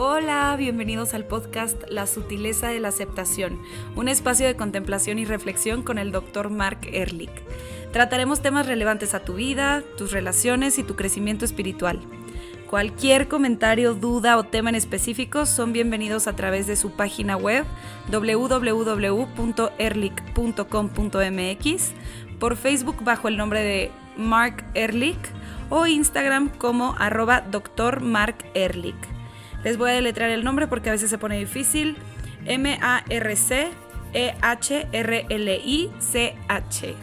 Hola, bienvenidos al podcast La sutileza de la aceptación, un espacio de contemplación y reflexión con el Dr. Mark Ehrlich. Trataremos temas relevantes a tu vida, tus relaciones y tu crecimiento espiritual. Cualquier comentario, duda o tema en específico son bienvenidos a través de su página web www.erlich.com.mx, por Facebook bajo el nombre de Mark Ehrlich o Instagram como arroba Dr. Mark Ehrlich. Les voy a deletrear el nombre porque a veces se pone difícil. M-A-R-C-E-H-R-L-I-C-H.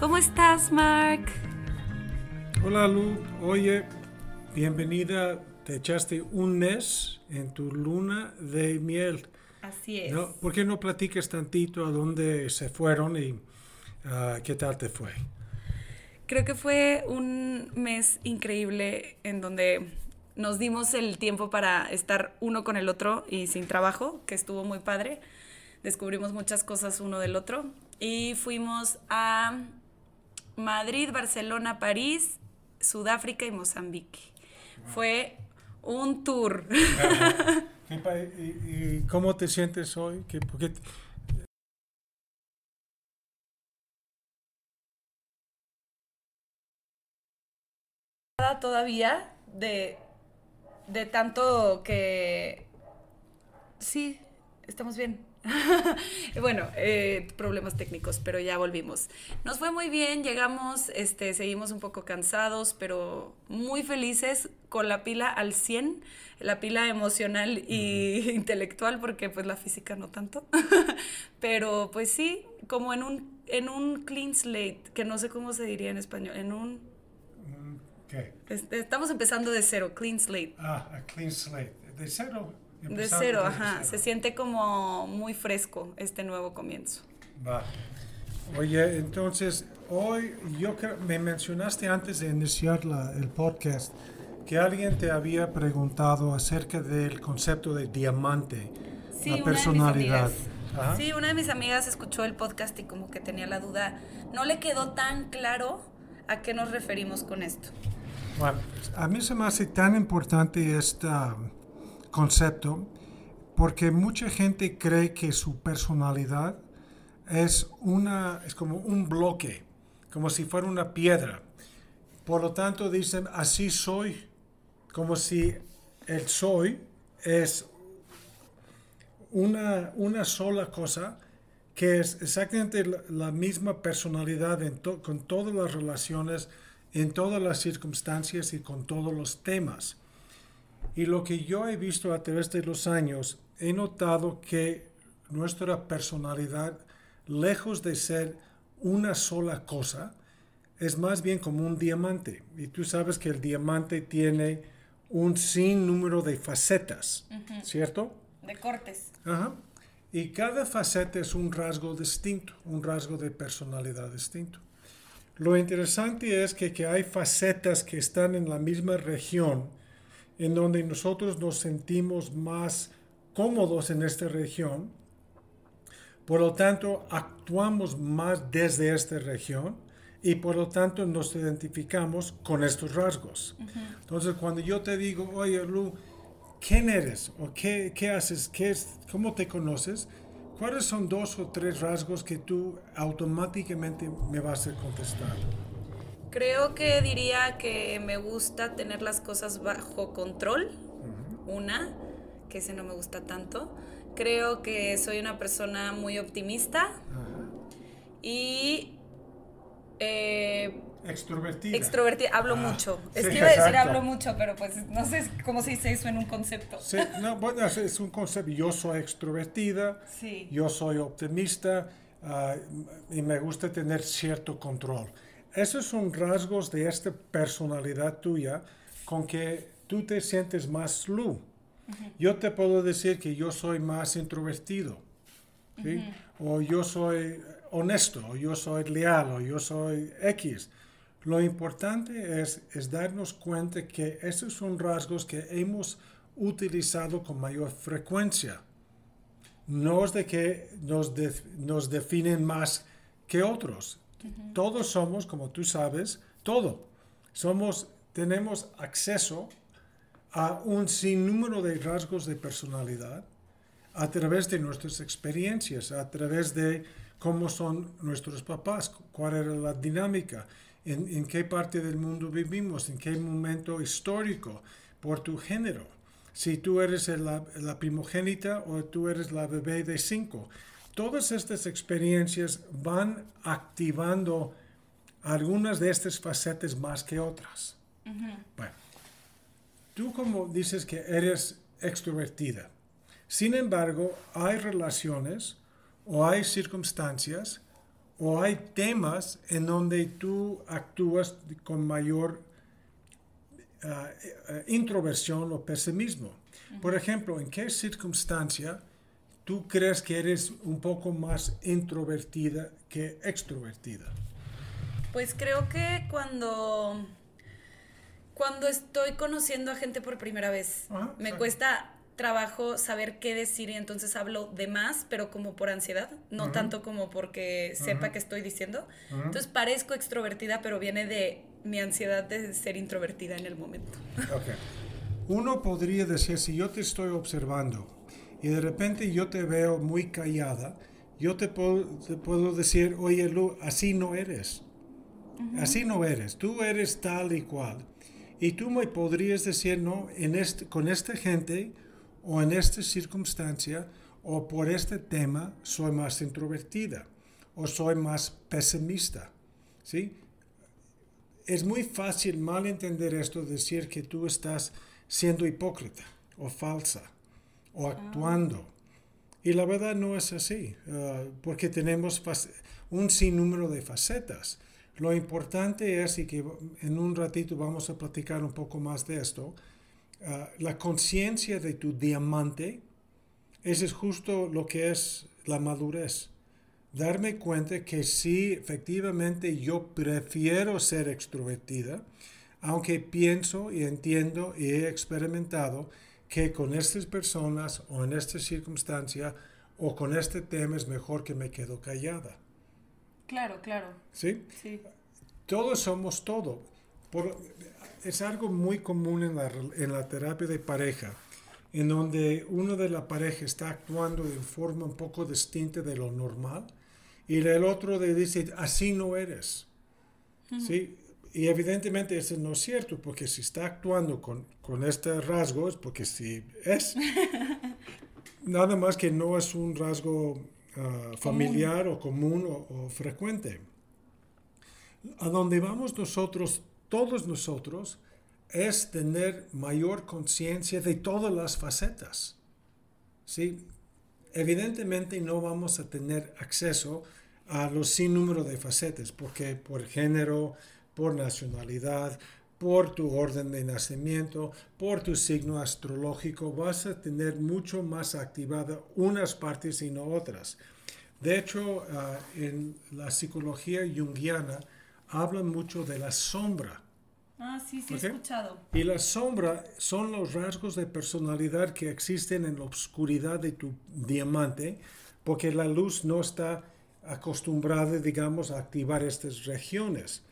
¿Cómo estás, Mark? Hola, Lu. Oye, bienvenida. Te echaste un mes en tu luna de miel. Así es. ¿no? ¿Por qué no platicas tantito a dónde se fueron y ah, qué tal te fue? Creo que fue un mes increíble en donde nos dimos el tiempo para estar uno con el otro y sin trabajo, que estuvo muy padre. Descubrimos muchas cosas uno del otro y fuimos a Madrid, Barcelona, París, Sudáfrica y Mozambique. Fue un tour. ¿Qué pa- y, y cómo te sientes hoy? ¿Qué, por todavía de, de tanto que... Sí, estamos bien. bueno, eh, problemas técnicos, pero ya volvimos. Nos fue muy bien, llegamos, este, seguimos un poco cansados, pero muy felices con la pila al 100, la pila emocional y intelectual, porque pues la física no tanto. pero pues sí, como en un, en un clean slate, que no sé cómo se diría en español, en un... ¿Qué? Estamos empezando de cero, clean slate. Ah, a clean slate. De cero. De cero, ajá. cero. Se siente como muy fresco este nuevo comienzo. Va. Oye, entonces, hoy yo creo, me mencionaste antes de iniciar la- el podcast que alguien te había preguntado acerca del concepto de diamante, Sí, la una personalidad. Ajá. Sí, una de mis amigas escuchó el podcast y como que tenía la duda. No le quedó tan claro a qué nos referimos con esto. Bueno, a mí se me hace tan importante este concepto porque mucha gente cree que su personalidad es, una, es como un bloque, como si fuera una piedra. Por lo tanto, dicen, así soy, como si el soy es una, una sola cosa que es exactamente la, misma personalidad con todas las relaciones, en todas las circunstancias y con todos los temas. Y lo que yo he visto a través de los años, he notado que nuestra personalidad, lejos de ser una sola cosa, es más bien como un diamante. Y tú sabes que el diamante tiene un sinnúmero de facetas, ¿cierto? De cortes. Ajá. Y cada faceta es un rasgo distinto, un rasgo de personalidad distinto. Lo interesante es que, que hay facetas que están en la misma región, en donde nosotros nos sentimos más cómodos en esta región. Por lo tanto, actuamos más desde esta región y por lo tanto nos identificamos con estos rasgos. Entonces, cuando yo te digo, oye, Lu, ¿quién eres? ¿O qué, qué haces? ¿Qué es, ¿Cómo te conoces? ¿Cuáles son dos o tres rasgos que tú automáticamente me vas a contestar? Creo que diría que me gusta tener las cosas bajo control. Una, que ese no me gusta tanto. Creo que soy una persona muy optimista y eh, Extrovertida. extrovertida. Hablo Ah, mucho. Es sí, que iba a decir exacto. hablo mucho, pero pues no sé cómo se dice eso en un concepto. Sí, no, bueno, es- un concepto. Yo soy extrovertida, Sí. yo soy optimista ah, y me gusta tener cierto control. Esos son rasgos de esta personalidad tuya con que tú te sientes más Lu. Yo te puedo decir que yo soy más introvertido, ¿sí? o yo soy honesto, o yo soy leal, o yo soy X. Lo importante es, es darnos cuenta que esos son rasgos que hemos utilizado con mayor frecuencia. No es de que nos, de- nos definen más que otros. Todos somos, como tú sabes, todo. Somos, tenemos acceso a un sinnúmero de rasgos de personalidad a través de nuestras experiencias, a través de cómo son nuestros papás, cuál era la dinámica, en, qué parte del mundo vivimos, en qué momento histórico, por tu género. Si tú eres la, la primogénita o tú eres la bebé de cinco. Todas estas experiencias van activando algunas de estas facetas más que otras. Bueno, tú como dices que eres extrovertida, sin embargo, hay relaciones o hay circunstancias o hay temas en donde tú actúas con mayor ah, eh, introversión o pesimismo. Por ejemplo, ¿en qué circunstancia tú crees que eres un poco más introvertida que extrovertida? Pues creo que cuando cuando estoy conociendo a gente por primera vez, me cuesta trabajo saber qué decir y entonces hablo de más, pero como por ansiedad, no tanto como porque sepa qué estoy diciendo. Entonces parezco extrovertida, pero viene de mi ansiedad de ser introvertida en el momento. Okay. Uno podría decir, si yo te estoy observando y de repente yo te veo muy callada, yo te puedo, te puedo decir, oye Lu, así no eres. Así no eres, tú eres tal y cual. Y tú me podrías decir, no, en este, con esta gente o en esta circunstancia o por este tema soy más introvertida o soy más pesimista. ¿sí? Es muy fácil mal entender esto, decir que tú estás siendo hipócrita o falsa o ah. actuando. Y la verdad no es así, ah, porque tenemos un sinnúmero de facetas. Lo importante es, y que en un ratito vamos a platicar un poco más de esto, la conciencia de tu diamante, ese es justo lo que es la madurez. Darme cuenta que sí, efectivamente yo prefiero ser extrovertida, aunque pienso y entiendo y he experimentado que con estas personas o en esta circunstancia o con este tema es mejor que me quedo callada. Claro, claro. ¿Sí? Sí. Todos somos todo. Es algo muy común en la, en la terapia de pareja, en donde uno de la pareja está actuando de forma un poco distinta de lo normal y el otro le dice, así no eres. ¿Sí? Y evidentemente eso no es cierto, porque si está actuando con, con este rasgo es porque sí es. Nada más que no es un rasgo Ah, familiar o común o, frecuente. A donde vamos nosotros, todos nosotros, es tener mayor conciencia de todas las facetas. ¿sí? Evidentemente no vamos a tener acceso a los sin número de facetas, porque por género, por nacionalidad, por tu orden de nacimiento, por tu signo astrológico, vas a tener mucho más activada unas partes y no otras. De hecho, ah, en la psicología junguiana hablan mucho de la sombra. Ah, sí, sí, he escuchado. Y la sombra son los rasgos de personalidad que existen en la oscuridad de tu diamante, porque la luz no está acostumbrada, digamos, a activar estas regiones.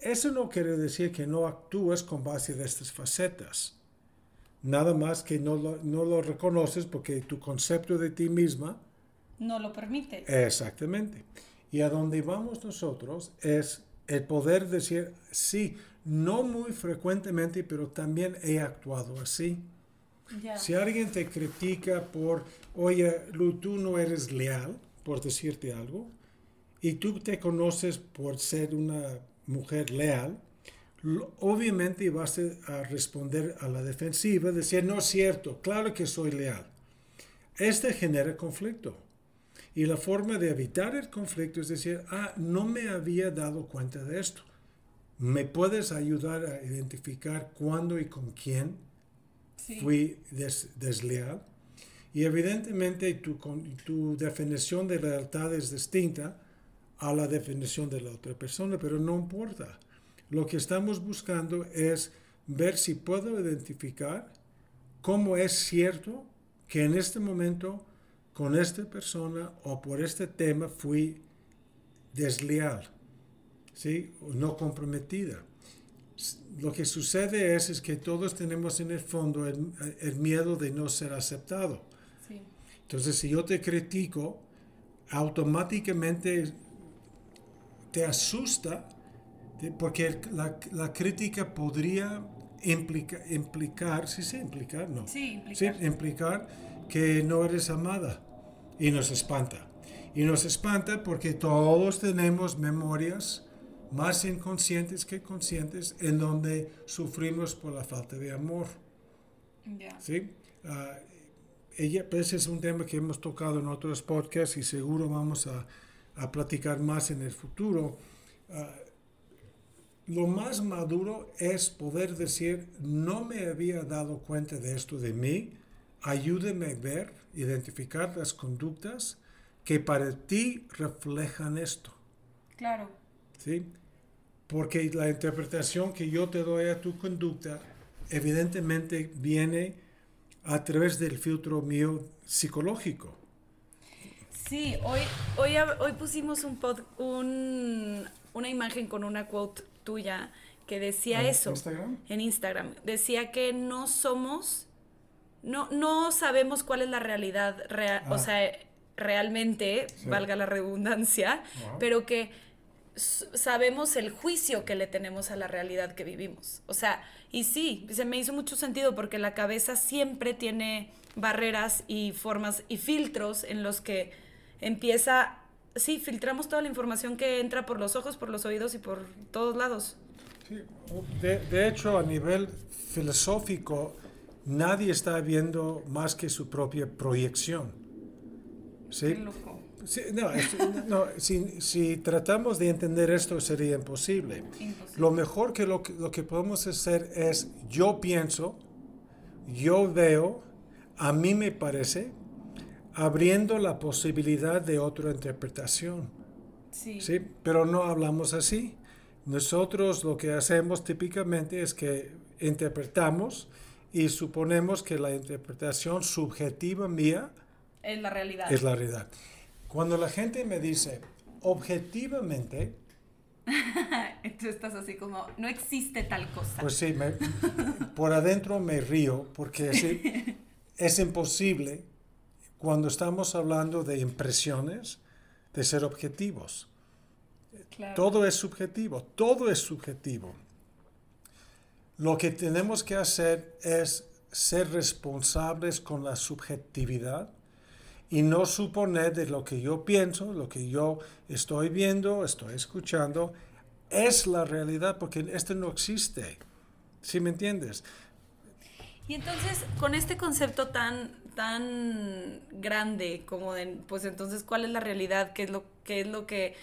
Eso no quiere decir que no actúes con base de estas facetas. Nada más que no lo, no lo reconoces porque tu concepto de ti misma no lo permite. Exactamente. Y a donde vamos nosotros es el poder decir, sí, no muy frecuentemente, pero también he actuado así. Si alguien te critica por, oye, tú no eres leal, por decirte algo, y tú te conoces por ser una mujer leal, obviamente vas a responder a la defensiva, decir, no es cierto, claro que soy leal. Este genera conflicto. Y la forma de evitar el conflicto es decir, ah, no me había dado cuenta de esto. ¿Me puedes ayudar a identificar cuándo y con quién fui desleal? Y evidentemente tu, tu definición de lealtad es distinta a la definición de la otra persona, pero no importa. Lo que estamos buscando es ver si puedo identificar cómo es cierto que en este momento con esta persona o por este tema fui desleal, ¿sí? no comprometida. lo que sucede es, es que todos tenemos en el fondo el, el miedo de no ser aceptado. Sí. Entonces, si yo te critico, automáticamente te asusta porque la, la crítica podría implica- implicar, sí, sí, implicar, no. Sí, implicar. Sí, implicar que no eres amada y nos espanta. Y nos espanta porque todos tenemos memorias más inconscientes que conscientes en donde sufrimos por la falta de amor. Ya. ¿sí? Ah, ella, pues es un tema que hemos tocado en otros podcasts y seguro vamos a, a platicar más en el futuro. Ah, lo más maduro es poder decir, no me había dado cuenta de esto de mí, ayúdeme a ver, identificar las conductas que para ti reflejan esto. Claro. ¿sí? Porque la interpretación que yo te doy a tu conducta evidentemente viene a través del filtro mío psicológico. Sí, hoy, hoy, hoy pusimos un pod- un, una imagen con una quote tuya que decía ¿En eso Instagram? en Instagram. Decía que no somos, no, no sabemos cuál es la realidad, rea- o Ah. sea, realmente, Sí. valga la redundancia, pero que sabemos el juicio que le tenemos a la realidad que vivimos. O sea, y sí, se me hizo mucho sentido porque la cabeza siempre tiene barreras y formas y filtros en los que empieza, sí, filtramos toda la información que entra por los ojos, por los oídos y por todos lados. Sí, De, de hecho, a nivel filosófico, nadie está viendo más que su propia proyección. ¿sí? Sí, no, es- no, si, si tratamos de entender esto sería imposible. Lo mejor que lo, que lo que podemos hacer es yo pienso, yo veo, a mí me parece, abriendo la posibilidad de otra interpretación. Sí. ¿sí? Pero no hablamos así. Nosotros lo que hacemos típicamente es que interpretamos y suponemos que la interpretación subjetiva mía Es la realidad. es la realidad. Cuando la gente me dice, objetivamente, Tú estás así como, no existe tal cosa. pues sí, me- por adentro me río porque es, es imposible cuando estamos hablando de impresiones de ser objetivos. Claro. Todo es subjetivo, todo es subjetivo. Lo que tenemos que hacer es ser responsables con la subjetividad y no suponer de lo que yo pienso, lo que yo estoy viendo, estoy escuchando, es la realidad, porque esto no existe. ¿Sí me entiendes? Y entonces, con este concepto tan, tan grande como de, pues entonces, ¿cuál es la realidad? ¿Qué es lo, qué es lo que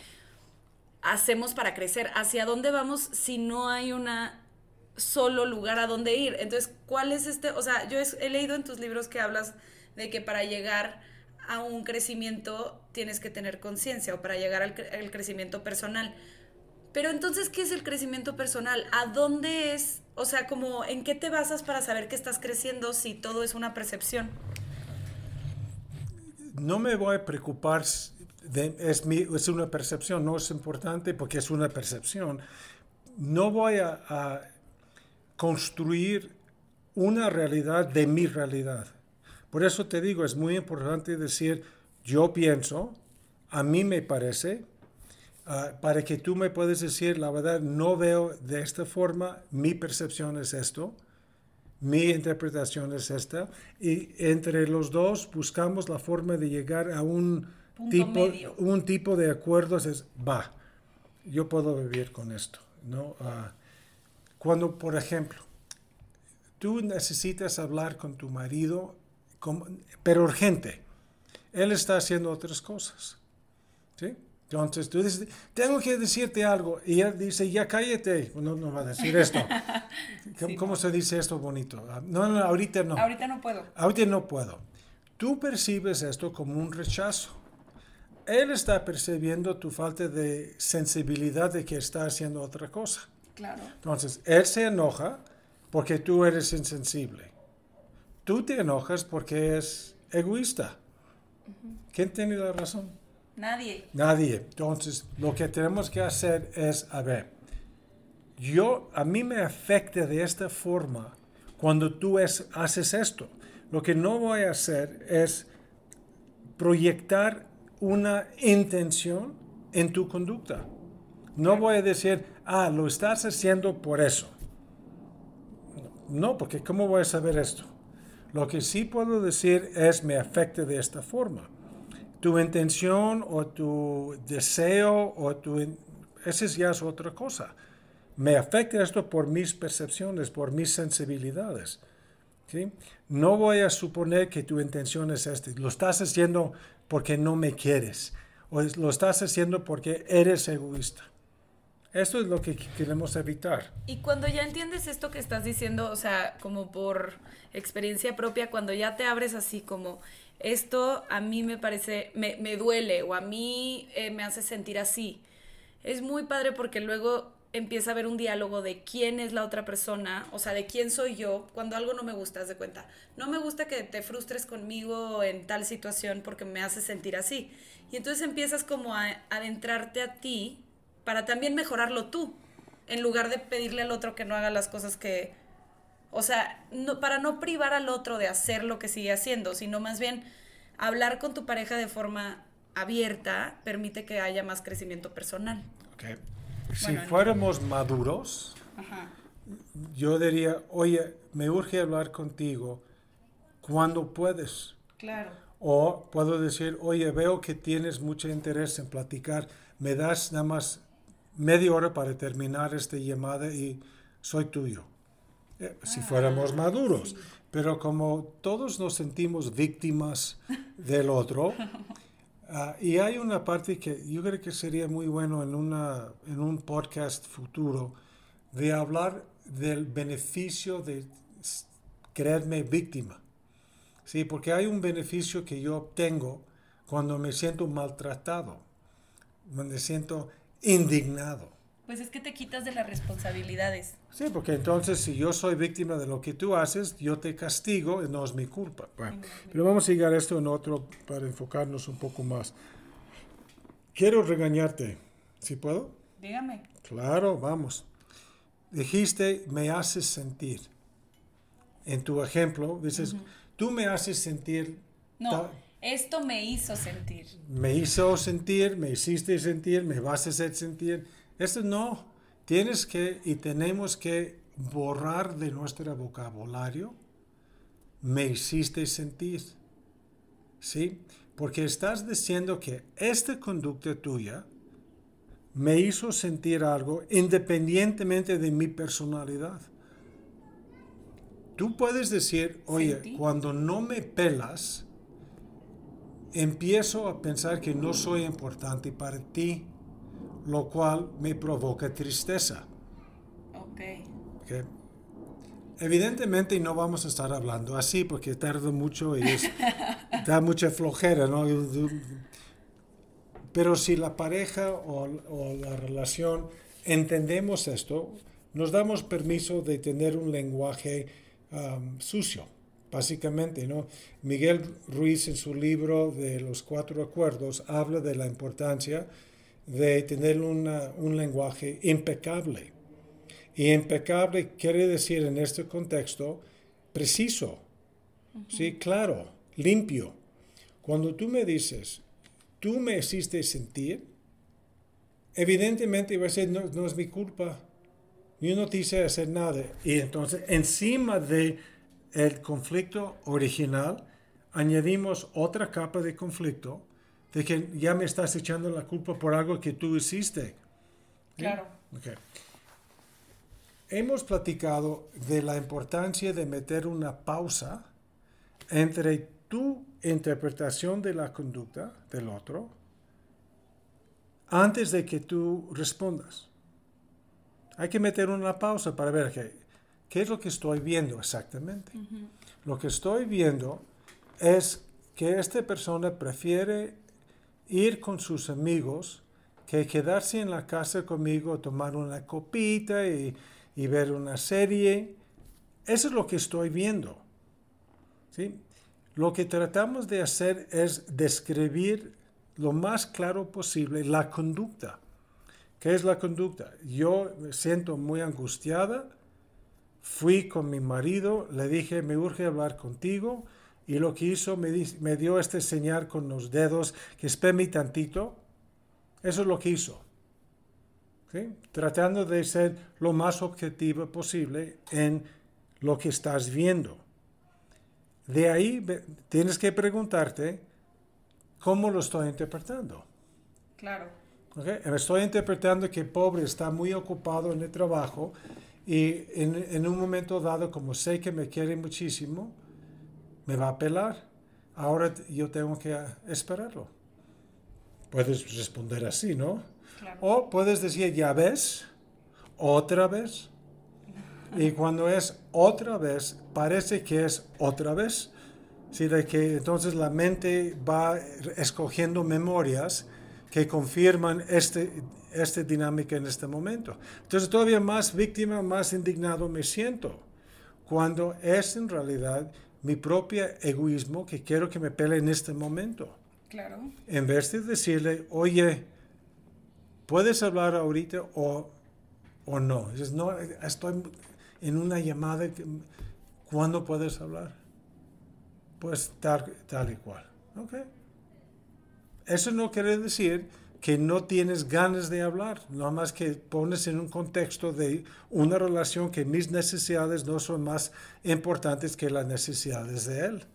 hacemos para crecer? ¿Hacia dónde vamos si no hay una solo lugar a donde ir? Entonces, ¿cuál es este? O sea, yo he, leído en tus libros que hablas de que para llegar a un crecimiento tienes que tener conciencia o para llegar al, cre- al crecimiento personal. Pero entonces, ¿qué es el crecimiento personal? ¿A dónde es? O sea, como, ¿en qué te basas para saber que estás creciendo si todo es una percepción? No me voy a preocupar, de- es, mi- es una percepción, no es importante porque es una percepción. No voy a construir una realidad de mi realidad. Por eso te digo, es muy importante decir, yo pienso, a mí me parece, ah, para que tú me puedas decir, la verdad, no veo de esta forma, mi percepción es esto, mi interpretación es esta, y entre los dos buscamos la forma de llegar a un, Punto tipo, medio. un tipo de acuerdos, es, va, yo puedo vivir con esto, ¿no? Ah, cuando, por ejemplo, tú necesitas hablar con tu marido, pero urgente, él está haciendo otras cosas, ¿sí? Entonces tú dices, tengo que decirte algo, y él dice, ya cállate, no, no va a decir esto. ¿Cómo, Sí, cómo se dice esto bonito? Ah, No, no, ahorita no. Ahorita no puedo. Ahorita no puedo. Tú percibes esto como un rechazo. Él está percibiendo tu falta de sensibilidad de que está haciendo otra cosa. Claro. Entonces, él se enoja porque tú eres insensible. Tú te enojas porque es egoísta. ¿Quién tiene la razón? Nadie. Nadie. Entonces, lo que tenemos que hacer es, a ver, yo, a mí me afecta de esta forma cuando tú es, haces esto. Lo que no voy a hacer es proyectar una intención en tu conducta. No voy a decir, ah, lo estás haciendo por eso. No, porque ¿cómo voy a saber esto? Lo que sí puedo decir es me afecta de esta forma. Tu intención o tu deseo o tu... Esa ya es otra cosa. Me afecta esto por mis percepciones, por mis sensibilidades. ¿sí? No voy a suponer que tu intención es esta. Lo estás haciendo porque no me quieres o lo estás haciendo porque eres egoísta. Esto es lo que queremos evitar. Y cuando ya entiendes esto que estás diciendo, o sea, como por experiencia propia, cuando ya te abres así como, esto a mí me parece, me, me duele o a mí eh, me hace sentir así, es muy padre porque luego empieza a haber un diálogo de quién es la otra persona, o sea, de quién soy yo, cuando algo no me gusta, haz de cuenta. No me gusta que te frustres conmigo en tal situación porque me hace sentir así. Y entonces empiezas como a adentrarte a ti para también mejorarlo tú, en lugar de pedirle al otro que no haga las cosas que, o sea, no, para no privar al otro de hacer lo que sigue haciendo, sino más bien hablar con tu pareja de forma abierta permite que haya más crecimiento personal. Okay si fuéramos maduros, yo diría, oye, me urge hablar contigo cuando puedes. Claro. O puedo decir, oye, veo que tienes mucho interés en platicar, me das nada más media hora para terminar esta llamada y soy tuyo. Eh, si fuéramos ah, maduros. Pero como todos nos sentimos víctimas del otro, Ah, y hay una parte que yo creo que sería muy bueno en, una, en un podcast futuro de hablar del beneficio de creerme víctima. Sí, porque hay un beneficio que yo obtengo cuando me siento maltratado, cuando siento indignado. Pues es que te quitas de las responsabilidades. Sí, porque entonces si yo soy víctima de lo que tú haces, yo te castigo y no es mi culpa. Bueno, pero vamos a llegar a esto en otro para enfocarnos un poco más. Quiero regañarte, ¿sí puedo? Dígame. Claro, vamos. Dijiste, me haces sentir. En tu ejemplo, dices, tú me haces sentir... No, esto me hizo sentir. Me hizo sentir, me hiciste sentir, me vas a hacer sentir esto no. Tienes que y tenemos que borrar de nuestro vocabulario. Me hiciste sentir. ¿Sí? Porque estás diciendo que esta conducta tuya me hizo sentir algo independientemente de mi personalidad. Tú puedes decir, oye, cuando no me pelas, empiezo a pensar que no soy importante para ti lo cual me provoca tristeza. Okay. Evidentemente no vamos a estar hablando así porque tarda mucho y da mucha flojera, ¿no? Pero si la pareja o, la relación entendemos esto, nos damos permiso de tener un lenguaje um, sucio, básicamente, ¿no? Miguel Ruiz en su libro de los cuatro acuerdos habla de la importancia de tener un lenguaje impecable. Y impecable quiere decir en este contexto preciso, sí, claro, limpio. Cuando tú me dices, tú me hiciste sentir, evidentemente va a ser, no, es mi culpa. Yo no te hice hacer nada. Y entonces, encima de el conflicto original, añadimos otra capa de conflicto de que ya me estás echando la culpa por algo que tú hiciste. Claro. Hemos platicado de la importancia de meter una pausa entre tu interpretación de la conducta del otro antes de que tú respondas. Hay que meter una pausa para ver qué, qué es lo que estoy viendo exactamente. Lo que estoy viendo es que esta persona prefiere ir con sus amigos que quedarse en la casa conmigo, tomar una copita y, ver una serie. Eso es lo que estoy viendo. ¿sí? Lo que tratamos de hacer es describir lo más claro posible la conducta. ¿Qué es la conducta? Yo me siento muy angustiada, fui con mi marido, le dije, me urge hablar contigo, y lo que hizo me, me dio este señal con los dedos, que espérame tantito. Eso es lo que hizo. Tratando de ser lo más objetivo posible en lo que estás viendo. De ahí tienes que preguntarte cómo lo estoy interpretando. Claro. Okay? Estoy interpretando que pobre está muy ocupado en el trabajo y en, en, un momento dado, como sé que me quiere muchísimo, me va a pelar. Ahora yo tengo que esperarlo. Puedes responder así, ¿no? Claro. O puedes decir, ya ves, otra vez. Y cuando es otra vez, parece que es otra vez. Sí, de que entonces la mente va escogiendo memorias que confirman este, esta dinámica en este momento. Entonces todavía más víctima, más indignado me siento, cuando es en realidad mi propio egoísmo que quiero que me pele en este momento. Claro. En vez de decirle, oye, ¿puedes hablar ahorita o, o no? Dices, no, estoy en una llamada, ¿cuándo puedes hablar? Pues tal, tal y cual. Okay. Eso no quiere decir que no tienes ganas de hablar, nada más que pones en un contexto de una relación que mis necesidades no son más importantes que las necesidades de él.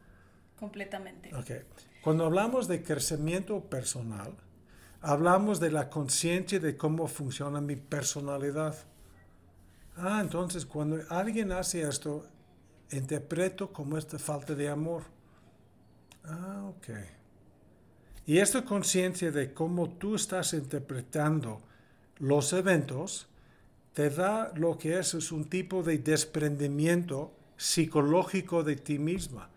Completamente. Okay. Cuando hablamos de crecimiento personal, hablamos de la conciencia de cómo funciona mi personalidad. Ah, entonces cuando alguien hace esto, interpreto como esta falta de amor. Ah, ok. Y esta conciencia de cómo tú estás interpretando los eventos te da lo que es, es un tipo de desprendimiento psicológico de ti misma.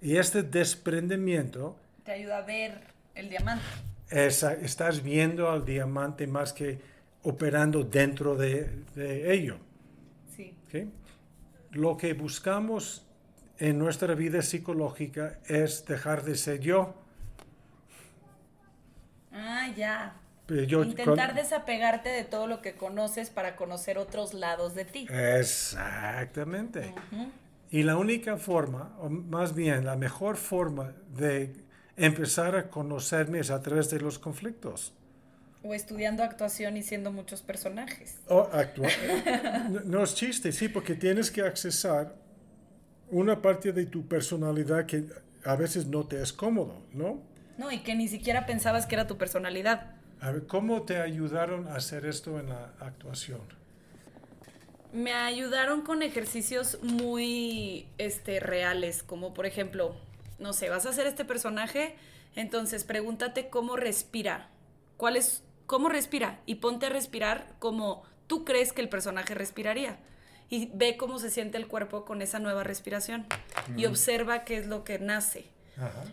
Y este desprendimiento... Te ayuda a ver el diamante. estás viendo al diamante más que operando dentro de, ello. Sí. Lo que buscamos en nuestra vida psicológica es dejar de ser yo. Ah, ya. Intentar desapegarte de todo lo que conoces para conocer otros lados de ti. Exactamente. Y la única forma, o más bien la mejor forma de empezar a conocerme es a través de los conflictos. O estudiando actuación y siendo muchos personajes. O no, es chiste, sí, porque tienes que accesar una parte de tu personalidad que a veces no te es cómodo, ¿no? No, y que ni siquiera pensabas que era tu personalidad. A ver, ¿cómo te ayudaron a hacer esto en la actuación? Me ayudaron con ejercicios muy este, reales, como por ejemplo, no sé, vas a hacer este personaje, entonces pregúntate cómo respira, cuál es cómo respira y ponte a respirar como tú crees que el personaje respiraría. Y ve cómo se siente el cuerpo con esa nueva respiración. Y observa qué es lo que nace.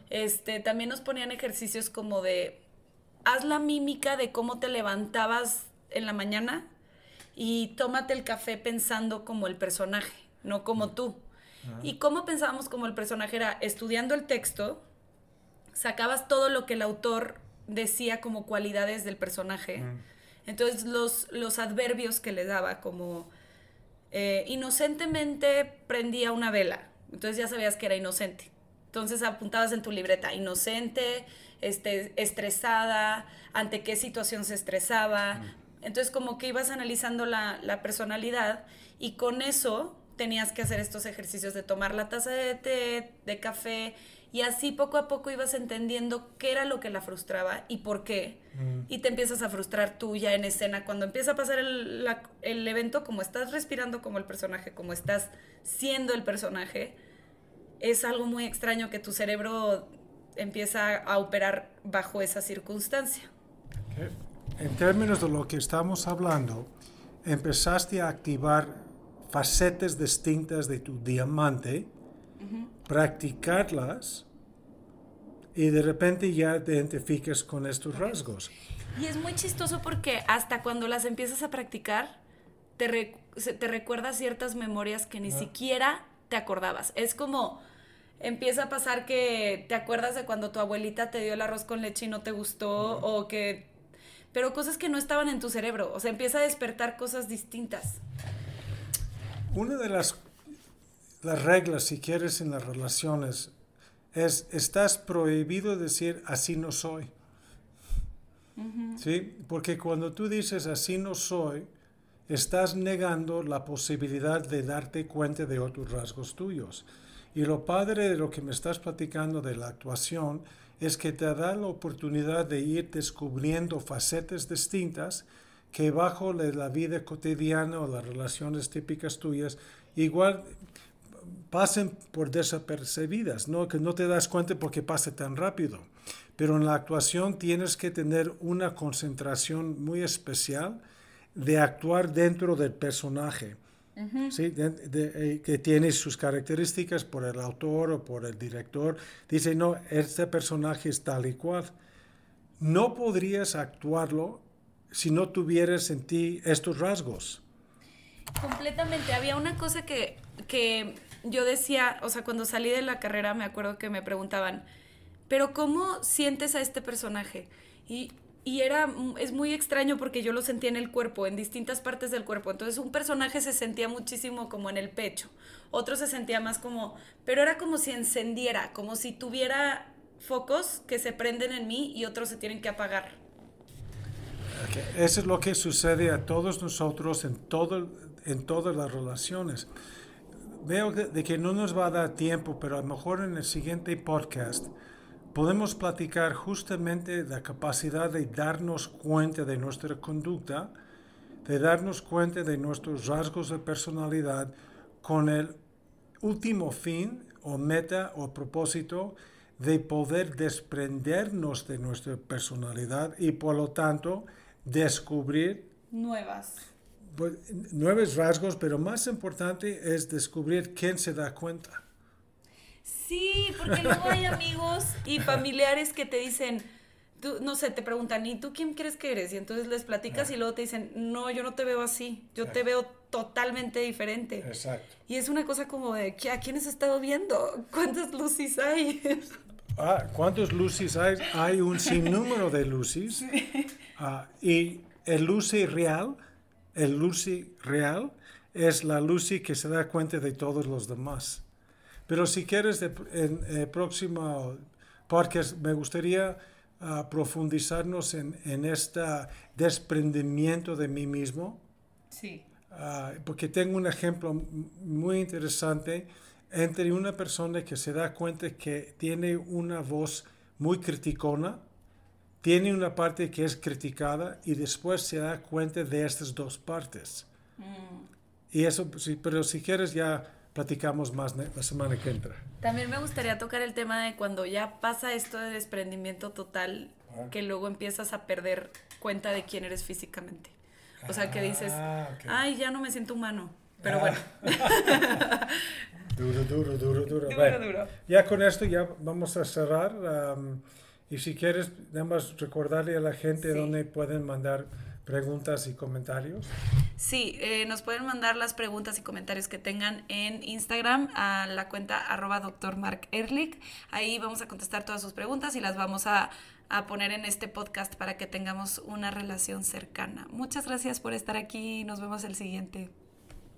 Este, también nos ponían ejercicios como de, haz la mímica de cómo te levantabas en la mañana y tómate el café pensando como el personaje, no como tú. Y cómo pensábamos como el personaje era estudiando el texto, sacabas todo lo que el autor decía como cualidades del personaje. Entonces los, los adverbios que le daba como eh, inocentemente prendía una vela. Entonces ya sabías que era inocente. Entonces apuntabas en tu libreta, inocente, este, estresada, ante qué situación se estresaba. Entonces como que ibas analizando la, la personalidad y con eso tenías que hacer estos ejercicios de tomar la taza de té, de café, y así poco a poco ibas entendiendo qué era lo que la frustraba y por qué. Mm. Y te empiezas a frustrar tú ya en escena. Cuando empieza a pasar el, el, evento, como estás respirando como el personaje, como estás siendo el personaje, es algo muy extraño que tu cerebro empieza a operar bajo esa circunstancia. En términos de lo que estamos hablando, empezaste a activar facetas distintas de tu diamante practicarlas y de repente ya te identificas con estos rasgos. Y es muy chistoso porque hasta cuando las empiezas a practicar, te, te recuerdas ciertas memorias que ni siquiera te acordabas. Es como, empieza a pasar que te acuerdas de cuando tu abuelita te dio el arroz con leche y no te gustó, o que pero cosas que no estaban en tu cerebro. O sea, empieza a despertar cosas distintas. Una de las, las reglas, si quieres, en las relaciones es, estás prohibido decir así no soy. ¿Sí? Porque cuando tú dices así no soy, estás negando la posibilidad de darte cuenta de otros rasgos tuyos. Y lo padre de lo que me estás platicando de la actuación es que te da la oportunidad de ir descubriendo facetas distintas que bajo la vida cotidiana o las relaciones típicas tuyas igual pasen por desapercibidas, ¿no? que no te das cuenta porque pasa tan rápido. Pero en la actuación tienes que tener una concentración muy especial de actuar dentro del personaje, ¿sí? Eh, que tiene sus características por el autor o por el director. Dice, no, este personaje es tal y cual. No podrías actuarlo si no tuvieras en ti estos rasgos. Completamente. Había una cosa que, que yo decía, o sea, cuando salí de la carrera me acuerdo que me preguntaban, pero ¿cómo sientes a este personaje? Y, y era, es muy extraño porque yo lo sentía en el cuerpo, en distintas partes del cuerpo. Entonces un personaje se sentía muchísimo como en el pecho, otro se sentía más como, pero era como si encendiera, como si tuviera focos que se prenden en mí y otros se tienen que apagar. Eso es lo que sucede a todos nosotros en, todo, en todas las relaciones veo de que no nos va a dar tiempo, pero a lo mejor en el siguiente podcast podemos platicar justamente de la capacidad de darnos cuenta de nuestra conducta, de darnos cuenta de nuestros rasgos de personalidad con el último fin o meta o propósito de poder desprendernos de nuestra personalidad y por lo tanto descubrir nuevas pues, nuevos rasgos, pero más importante es descubrir quién se da cuenta. Sí, porque luego hay amigos y familiares que te dicen, tú, no sé, te preguntan, ¿y tú quién crees que eres? Y entonces les platicas y luego te dicen, no, yo no te veo así, yo te veo totalmente diferente. Exacto. Y es una cosa como de, ¿a quién has estado viendo? ¿Cuántas luces hay? Ah, ¿cuántos luces hay? Hay un sinnúmero de luces. Ah, y el luce real el Lucy real es la Lucy que se da cuenta de todos los demás. Pero si quieres, en el eh, próximo podcast me gustaría ah, profundizarnos en, en este desprendimiento de mí mismo. Sí. Ah, porque tengo un ejemplo muy interesante entre una persona que se da cuenta que tiene una voz muy criticona tiene una parte que es criticada y después se da cuenta de estas dos partes. Mm. Y eso, sí, pero si quieres ya platicamos más la semana que entra. También me gustaría tocar el tema de cuando ya pasa esto de desprendimiento total, ah. que luego empiezas a perder cuenta de quién eres físicamente. O sea, que dices, ah, ay, ya no me siento humano. Pero bueno. duro, duro, duro, duro. Duro, duro. Ya con esto ya vamos a cerrar. Y si quieres, nada recordarle a la gente dónde pueden mandar preguntas y comentarios. Sí, eh, nos pueden mandar las preguntas y comentarios que tengan en Instagram a la cuenta arroba doctor Mark. Ahí vamos a contestar todas sus preguntas y las vamos a, a poner en este podcast para que tengamos una relación cercana. Muchas gracias por estar aquí. Nos vemos el siguiente.